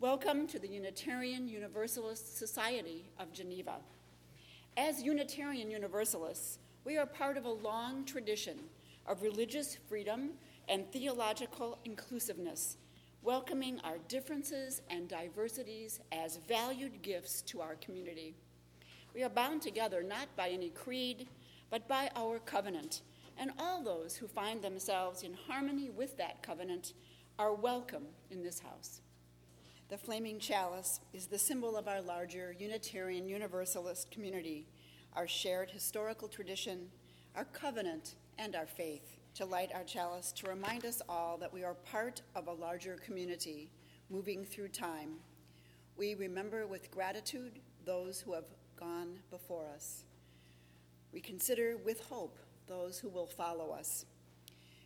Welcome to the Unitarian Universalist Society of Geneva. As Unitarian Universalists, we are part of a long tradition of religious freedom and theological inclusiveness, welcoming our differences and diversities as valued gifts to our community. We are bound together not by any creed, but by our covenant, and all those who find themselves in harmony with that covenant are welcome in this house. The flaming chalice is the symbol of our larger Unitarian Universalist community, our shared historical tradition, our covenant, and our faith. To light our chalice to remind us all that we are part of a larger community moving through time. We remember with gratitude those who have gone before us. We consider with hope those who will follow us.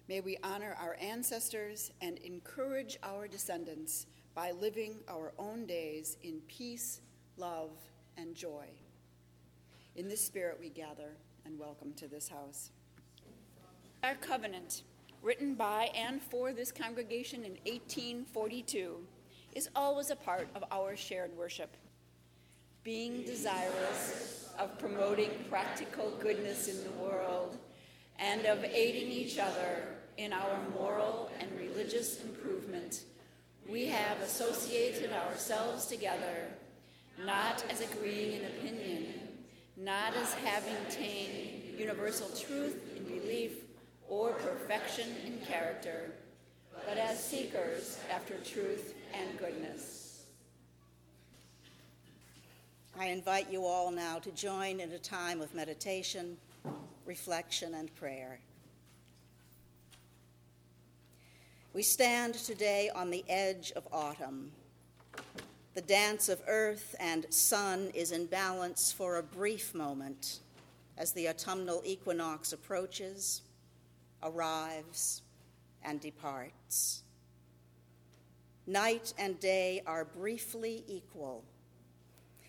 May we honor our ancestors and encourage our descendants by living our own days in peace, love, and joy. In this spirit we gather and welcome to this house. Our covenant, written by and for this congregation in 1842, is always a part of our shared worship. Being desirous of promoting practical goodness in the world and of aiding each other in our moral and religious improvement we have associated ourselves together, not as agreeing in opinion, not as having attained universal truth in belief or perfection in character, but as seekers after truth and goodness. I invite you all now to join in a time of meditation, reflection, and prayer. We stand today on the edge of autumn. The dance of earth and sun is in balance for a brief moment as the autumnal equinox approaches, arrives, and departs. Night and day are briefly equal.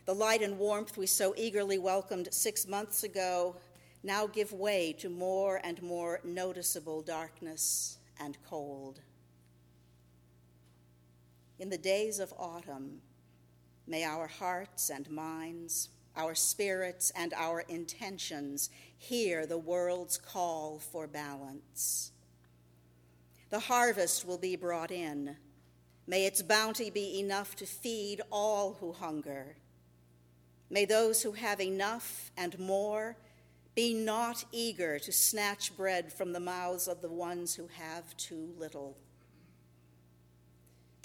The light and warmth we so eagerly welcomed six months ago now give way to more and more noticeable darkness and cold. In the days of autumn, may our hearts and minds, our spirits and our intentions hear the world's call for balance. The harvest will be brought in. May its bounty be enough to feed all who hunger. May those who have enough and more be not eager to snatch bread from the mouths of the ones who have too little.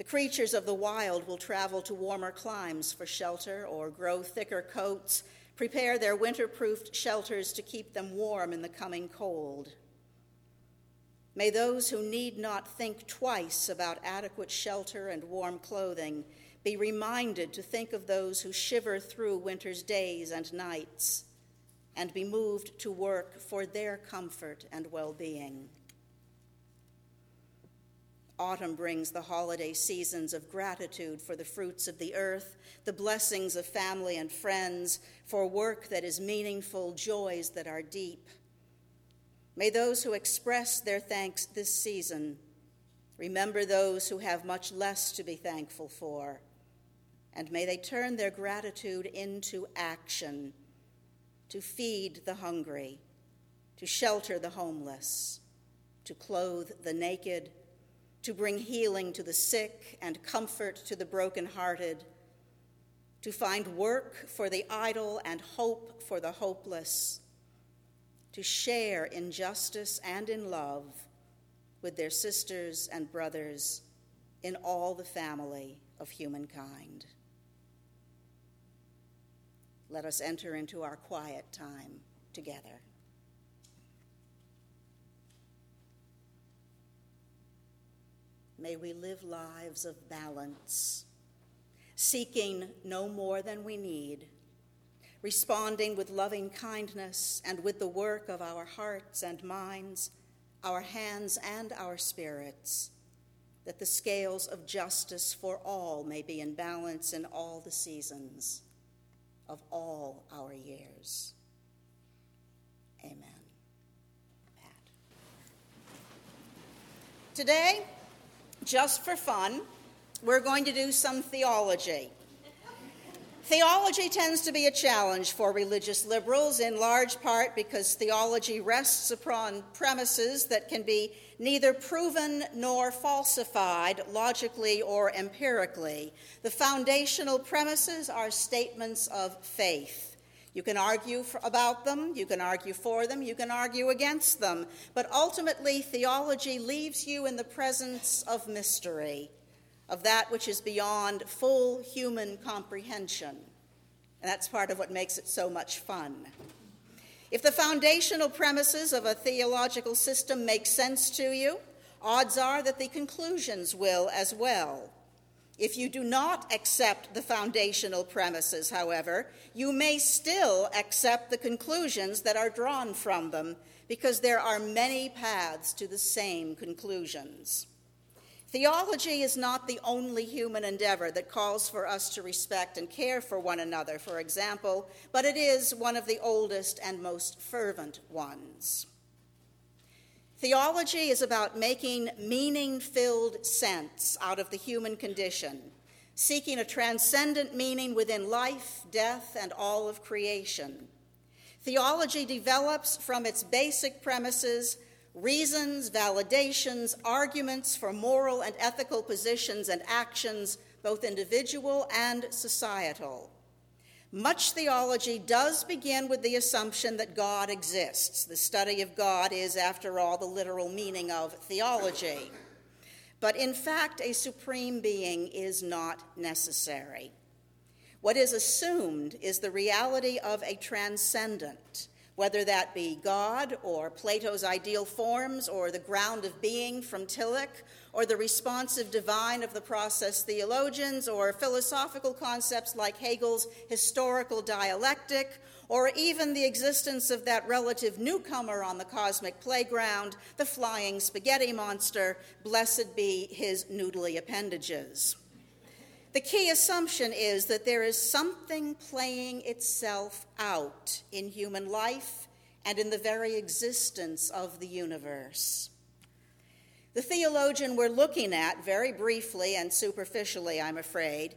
The creatures of the wild will travel to warmer climes for shelter or grow thicker coats, prepare their winter proofed shelters to keep them warm in the coming cold. May those who need not think twice about adequate shelter and warm clothing be reminded to think of those who shiver through winter's days and nights and be moved to work for their comfort and well being. Autumn brings the holiday seasons of gratitude for the fruits of the earth, the blessings of family and friends, for work that is meaningful, joys that are deep. May those who express their thanks this season remember those who have much less to be thankful for, and may they turn their gratitude into action to feed the hungry, to shelter the homeless, to clothe the naked to bring healing to the sick and comfort to the brokenhearted, to find work for the idle and hope for the hopeless, to share in justice and in love with their sisters and brothers in all the family of humankind. Let us enter into our quiet time together. May we live lives of balance, seeking no more than we need, responding with loving kindness and with the work of our hearts and minds, our hands and our spirits, that the scales of justice for all may be in balance in all the seasons of all our years. Amen. Pat. Today, just for fun, we're going to do some theology. Theology tends to be a challenge for religious liberals, in large part because theology rests upon premises that can be neither proven nor falsified logically or empirically. The foundational premises are statements of faith. You can argue for, about them, you can argue for them, you can argue against them, but ultimately, theology leaves you in the presence of mystery of that which is beyond full human comprehension. And that's part of what makes it so much fun. If the foundational premises of a theological system make sense to you, odds are that the conclusions will as well. If you do not accept the foundational premises, however, you may still accept the conclusions that are drawn from them because there are many paths to the same conclusions. Theology is not the only human endeavor that calls for us to respect and care for one another, for example, but it is one of the oldest and most fervent ones. Theology is about making meaning filled sense out of the human condition, seeking a transcendent meaning within life, death, and all of creation. Theology develops from its basic premises reasons, validations, arguments for moral and ethical positions and actions, both individual and societal. Much theology does begin with the assumption that God exists. The study of God is, after all, the literal meaning of theology. But in fact, a supreme being is not necessary. What is assumed is the reality of a transcendent, whether that be God or Plato's ideal forms or the ground of being from Tillich or the responsive divine of the process theologians or philosophical concepts like Hegel's historical dialectic or even the existence of that relative newcomer on the cosmic playground, the flying spaghetti monster, blessed be his noodly appendages. The key assumption is that there is something playing itself out in human life and in the very existence of the universe. The theologian we're looking at, very briefly and superficially, I'm afraid,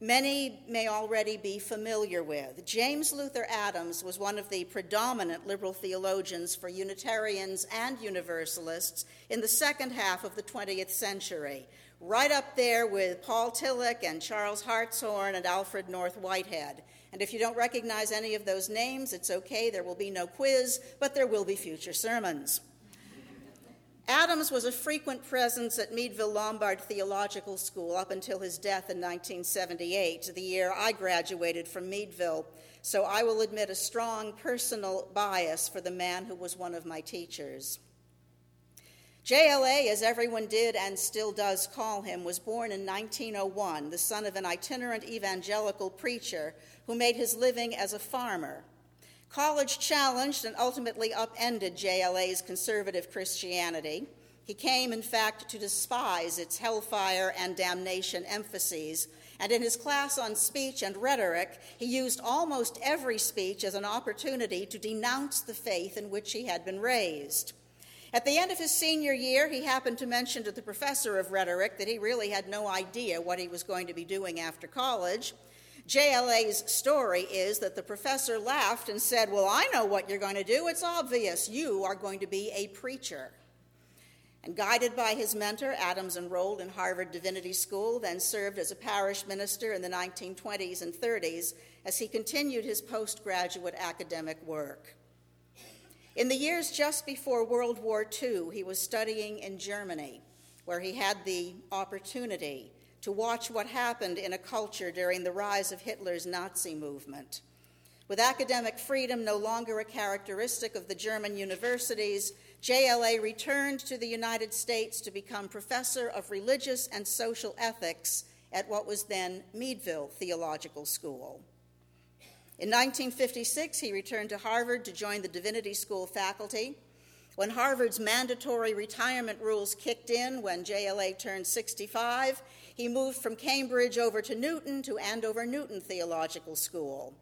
many may already be familiar with. James Luther Adams was one of the predominant liberal theologians for Unitarians and Universalists in the second half of the 20th century right up there with Paul Tillich and Charles Hartshorne and Alfred North Whitehead. And if you don't recognize any of those names, it's okay. There will be no quiz, but there will be future sermons. Adams was a frequent presence at Meadville Lombard Theological School up until his death in 1978, the year I graduated from Meadville. So I will admit a strong personal bias for the man who was one of my teachers. JLA, as everyone did and still does call him, was born in 1901, the son of an itinerant evangelical preacher who made his living as a farmer. College challenged and ultimately upended JLA's conservative Christianity. He came, in fact, to despise its hellfire and damnation emphases. And in his class on speech and rhetoric, he used almost every speech as an opportunity to denounce the faith in which he had been raised. At the end of his senior year, he happened to mention to the professor of rhetoric that he really had no idea what he was going to be doing after college. JLA's story is that the professor laughed and said, Well, I know what you're going to do. It's obvious. You are going to be a preacher. And guided by his mentor, Adams enrolled in Harvard Divinity School, then served as a parish minister in the 1920s and 30s as he continued his postgraduate academic work. In the years just before World War II, he was studying in Germany, where he had the opportunity to watch what happened in a culture during the rise of Hitler's Nazi movement. With academic freedom no longer a characteristic of the German universities, JLA returned to the United States to become professor of religious and social ethics at what was then Meadville Theological School. In 1956, he returned to Harvard to join the Divinity School faculty. When Harvard's mandatory retirement rules kicked in when JLA turned 65, he moved from Cambridge over to Newton to Andover Newton Theological School.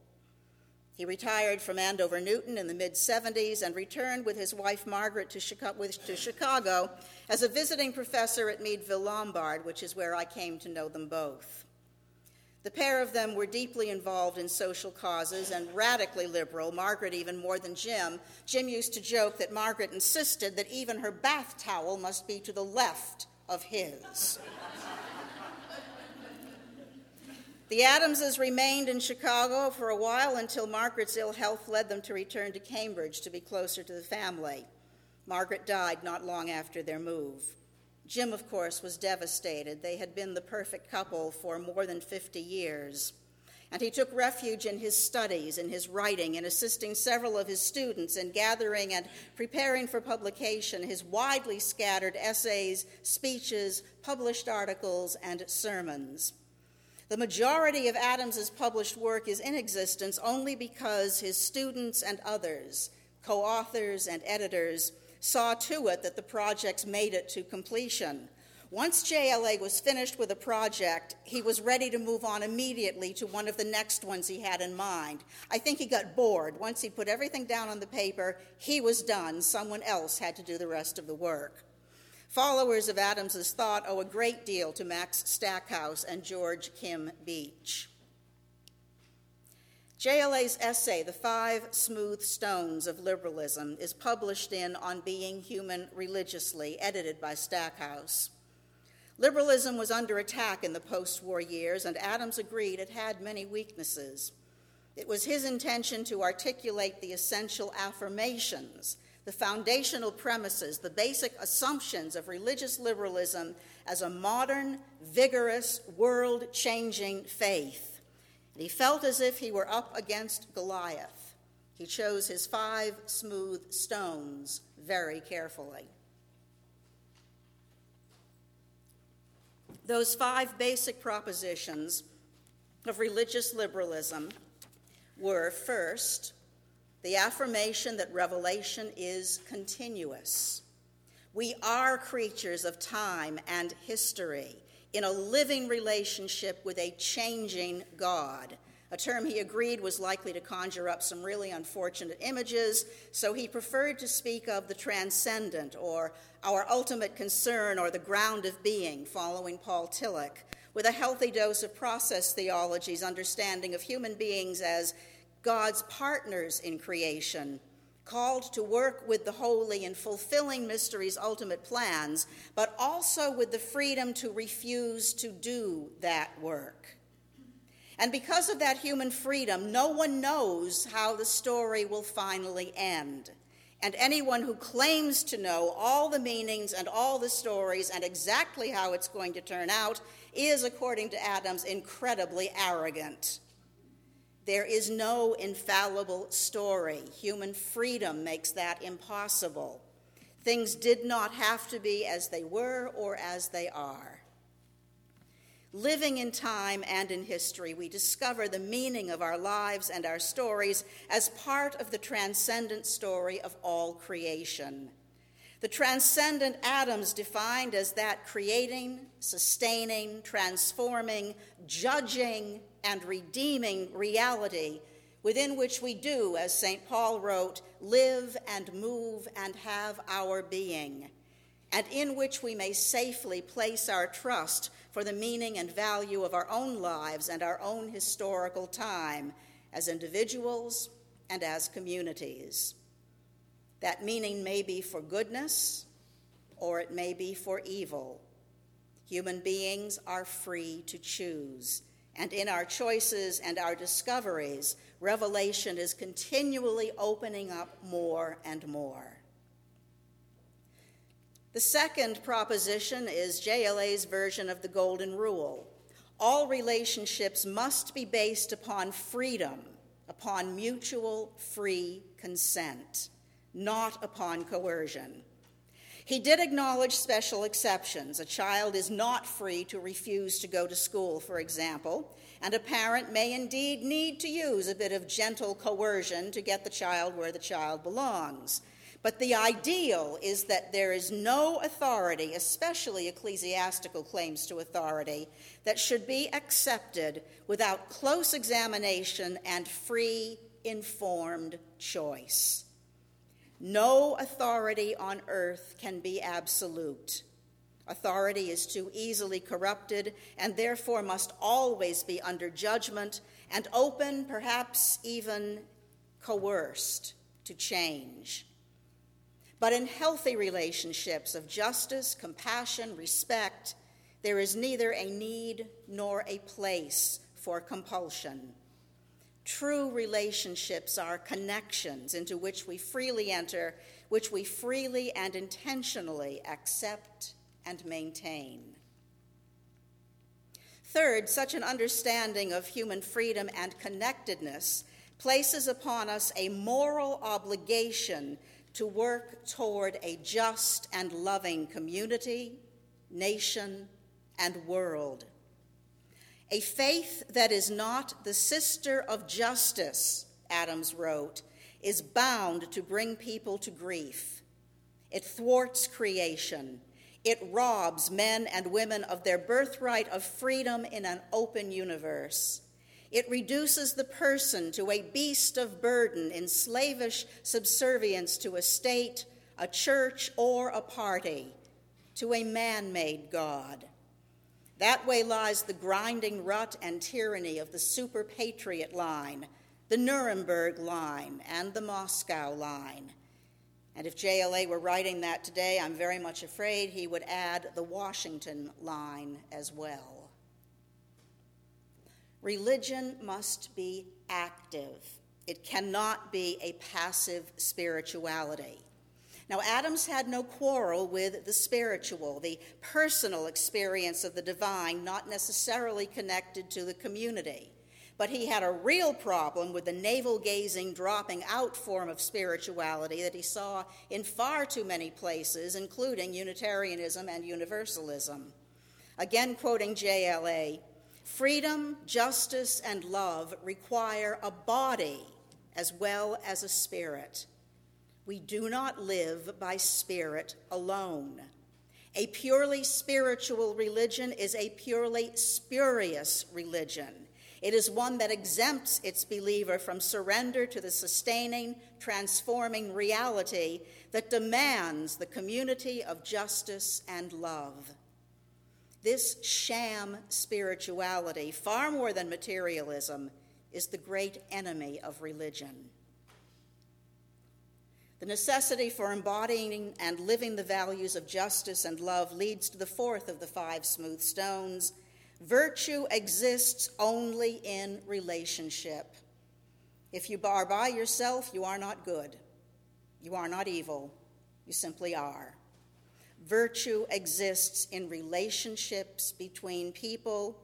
He retired from Andover Newton in the mid 70s and returned with his wife Margaret to Chicago, as a visiting professor at Meadville Lombard, which is where I came to know them both. The pair of them were deeply involved in social causes and radically liberal, Margaret even more than Jim. Jim used to joke that Margaret insisted that even her bath towel must be to the left of his. The Adamses remained in Chicago for a while until Margaret's ill health led them to return to Cambridge to be closer to the family. Margaret died not long after their move. Jim, of course, was devastated. They had been the perfect couple for more than 50 years. And he took refuge in his studies, in his writing, in assisting several of his students in gathering and preparing for publication his widely scattered essays, speeches, published articles, and sermons. The majority of Adams's published work is in existence only because his students and others, co authors and editors, saw to it that the projects made it to completion. Once JLA was finished with a project, he was ready to move on immediately to one of the next ones he had in mind. I think he got bored. Once he put everything down on the paper, he was done. Someone else had to do the rest of the work. Followers of Adams's thought owe a great deal to Max Stackhouse and George Kim Beach. JLA's essay, The Five Smooth Stones of Liberalism, is published in On Being Human Religiously, edited by Stackhouse. Liberalism was under attack in the post war years, and Adams agreed it had many weaknesses. It was his intention to articulate the essential affirmations the foundational premises, the basic assumptions of religious liberalism as a modern, vigorous, world changing faith. He felt as if he were up against Goliath. He chose his five smooth stones very carefully. Those five basic propositions of religious liberalism were first, the affirmation that revelation is continuous. We are creatures of time and history in a living relationship with a changing God. A term he agreed was likely to conjure up some really unfortunate images, so he preferred to speak of the transcendent or our ultimate concern or the ground of being, following Paul Tillich, with a healthy dose of process theology's understanding of human beings as God's partners in creation, called to work with the holy in fulfilling mystery's ultimate plans, but also with the freedom to refuse to do that work. And because of that human freedom, no one knows how the story will finally end. And anyone who claims to know all the meanings and all the stories and exactly how it's going to turn out is, according to Adams, incredibly arrogant. There is no infallible story. Human freedom makes that impossible. Things did not have to be as they were or as they are. Living in time and in history, we discover the meaning of our lives and our stories as part of the transcendent story of all creation. The transcendent Adams defined as that creating, sustaining, transforming, judging, and redeeming reality within which we do, as St. Paul wrote, live and move and have our being, and in which we may safely place our trust for the meaning and value of our own lives and our own historical time as individuals and as communities. That meaning may be for goodness or it may be for evil. Human beings are free to choose. And in our choices and our discoveries, revelation is continually opening up more and more. The second proposition is JLA's version of the Golden Rule. All relationships must be based upon freedom, upon mutual free consent not upon coercion. He did acknowledge special exceptions. A child is not free to refuse to go to school, for example, and a parent may indeed need to use a bit of gentle coercion to get the child where the child belongs. But the ideal is that there is no authority, especially ecclesiastical claims to authority, that should be accepted without close examination and free informed choice. No authority on earth can be absolute. Authority is too easily corrupted and therefore must always be under judgment and open, perhaps even coerced, to change. But in healthy relationships of justice, compassion, respect, there is neither a need nor a place for compulsion. True relationships are connections into which we freely enter, which we freely and intentionally accept and maintain. Third, such an understanding of human freedom and connectedness places upon us a moral obligation to work toward a just and loving community, nation, and world. A faith that is not the sister of justice, Adams wrote, is bound to bring people to grief. It thwarts creation it robs men and women of their birthright of freedom in an open universe. It reduces the person to a beast of burden in slavish subservience to a state, a church, or a party, to a man made God. That way lies the grinding rut and tyranny of the super patriot line, the Nuremberg line, and the Moscow line. And if JLA were writing that today, I'm very much afraid he would add the Washington line as well. Religion must be active, it cannot be a passive spirituality. Now, Adams had no quarrel with the spiritual, the personal experience of the divine, not necessarily connected to the community but he had a real problem with the navel gazing, dropping out form of spirituality that he saw in far too many places, including Unitarianism and Universalism. Again, quoting JLA freedom, justice, and love require a body as well as a spirit. We do not live by spirit alone. A purely spiritual religion is a purely spurious religion. It is one that exempts its believer from surrender to the sustaining, transforming reality that demands the community of justice and love. This sham spirituality, far more than materialism, is the great enemy of religion. The necessity for embodying and living the values of justice and love leads to the fourth of the five smooth stones Virtue exists only in relationship. If you are by yourself, you are not good. You are not evil. You simply are. Virtue exists in relationships between people,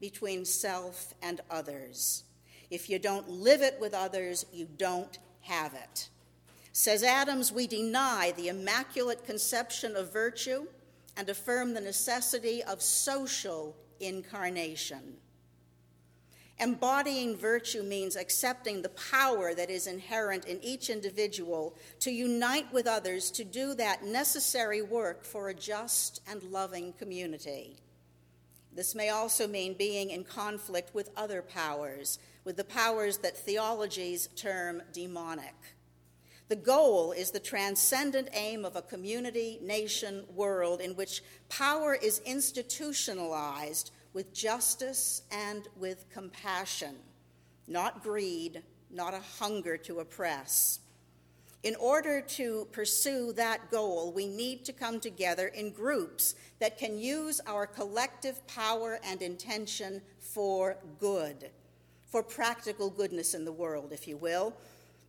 between self and others. If you don't live it with others, you don't have it. Says Adams, we deny the immaculate conception of virtue and affirm the necessity of social incarnation. Embodying virtue means accepting the power that is inherent in each individual to unite with others to do that necessary work for a just and loving community. This may also mean being in conflict with other powers, with the powers that theologies term demonic. The goal is the transcendent aim of a community, nation, world in which power is institutionalized with justice and with compassion, not greed, not a hunger to oppress. In order to pursue that goal, we need to come together in groups that can use our collective power and intention for good, for practical goodness in the world, if you will,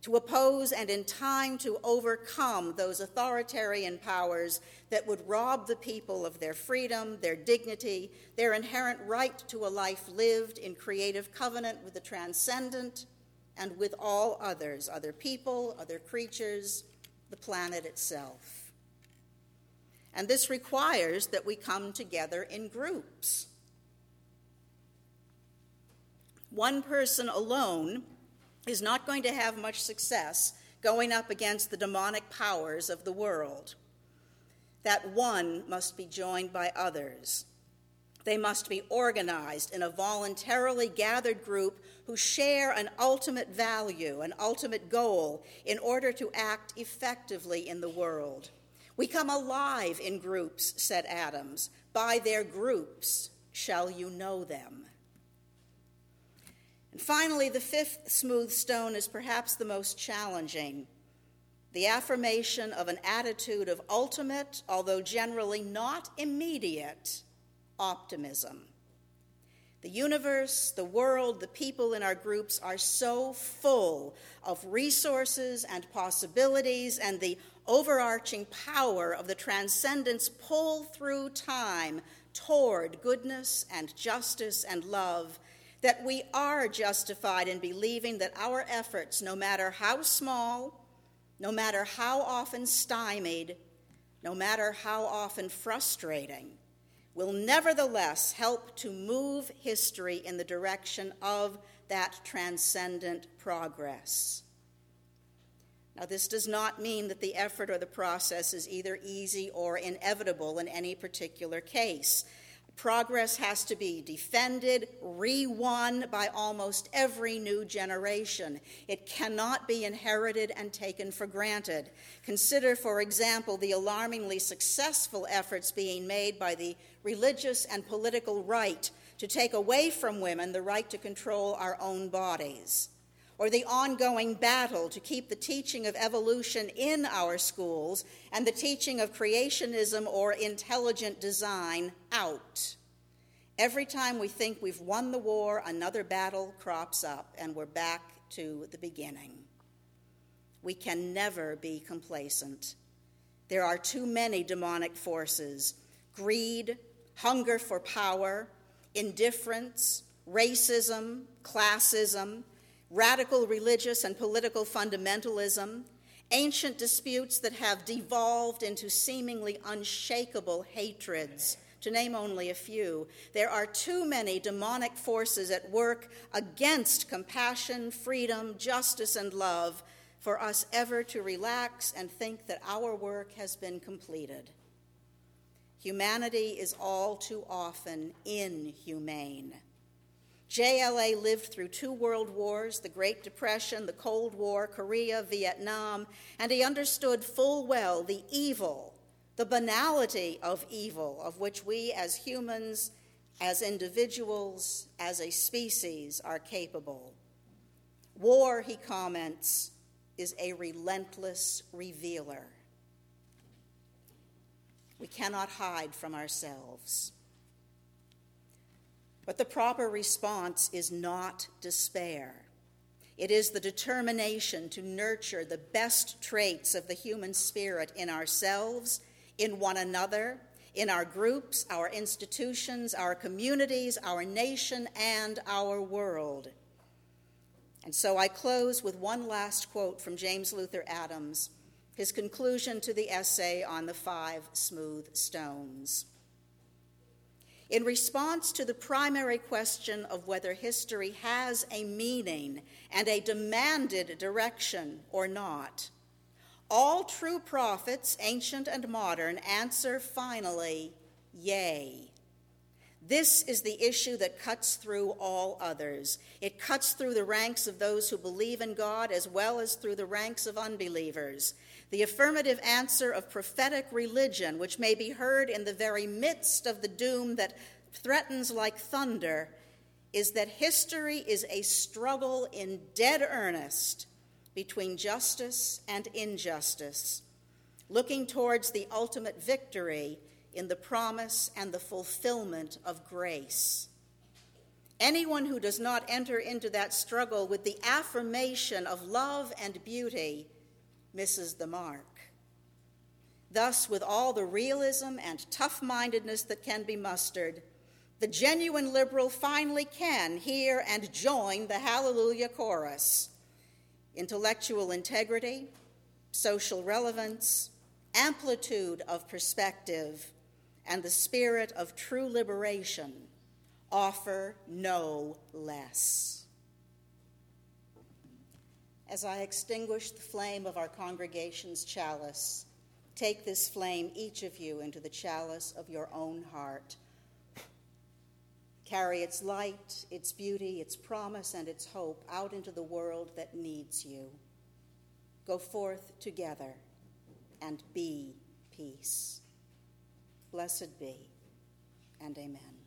to oppose and in time to overcome those authoritarian powers that would rob the people of their freedom, their dignity, their inherent right to a life lived in creative covenant with the transcendent and with all others, other people, other creatures, the planet itself. And this requires that we come together in groups. One person alone is not going to have much success going up against the demonic powers of the world. That one must be joined by others. They must be organized in a voluntarily gathered group who share an ultimate value, an ultimate goal, in order to act effectively in the world. We come alive in groups, said Adams. By their groups shall you know them. And finally, the fifth smooth stone is perhaps the most challenging the affirmation of an attitude of ultimate, although generally not immediate, optimism. The universe, the world, the people in our groups are so full of resources and possibilities, and the overarching power of the transcendence pull through time toward goodness and justice and love that we are justified in believing that our efforts, no matter how small, no matter how often stymied, no matter how often frustrating, will nevertheless help to move history in the direction of that transcendent progress. Now, this does not mean that the effort or the process is either easy or inevitable in any particular case. Progress has to be defended, re won by almost every new generation. It cannot be inherited and taken for granted. Consider, for example, the alarmingly successful efforts being made by the religious and political right to take away from women the right to control our own bodies or the ongoing battle to keep the teaching of evolution in our schools and the teaching of creationism or intelligent design out. Every time we think we've won the war, another battle crops up and we're back to the beginning. We can never be complacent. There are too many demonic forces greed, hunger for power, indifference, racism, classism, radical religious and political fundamentalism, ancient disputes that have devolved into seemingly unshakable hatreds, to name only a few. There are too many demonic forces at work against compassion, freedom, justice, and love for us ever to relax and think that our work has been completed. Humanity is all too often inhumane. JLA lived through two world wars, the Great Depression, the Cold War, Korea, Vietnam, and he understood full well the evil, the banality of evil, of which we as humans, as individuals, as a species are capable. War, he comments, is a relentless revealer. We cannot hide from ourselves. But the proper response is not despair. It is the determination to nurture the best traits of the human spirit in ourselves, in one another, in our groups, our institutions, our communities, our nation, and our world. And so I close with one last quote from James Luther Adams, his conclusion to the essay on the five smooth stones. In response to the primary question of whether history has a meaning and a demanded direction or not, all true prophets, ancient and modern, answer finally, yea. This is the issue that cuts through all others. It cuts through the ranks of those who believe in God as well as through the ranks of unbelievers. The affirmative answer of prophetic religion, which may be heard in the very midst of the doom that threatens like thunder, is that history is a struggle in dead earnest between justice and injustice, looking towards the ultimate victory in the promise and the fulfillment of grace. Anyone who does not enter into that struggle with the affirmation of love and beauty misses the mark. Thus, with all the realism and tough mindedness that can be mustered, the genuine liberal finally can hear and join the Hallelujah chorus. Intellectual integrity, social relevance, amplitude of perspective, and the spirit of true liberation offer no less. As I extinguish the flame of our congregation's chalice, take this flame, each of you, into the chalice of your own heart. Carry its light, its beauty, its promise, and its hope out into the world that needs you. Go forth together and be peace. Blessed be, and amen.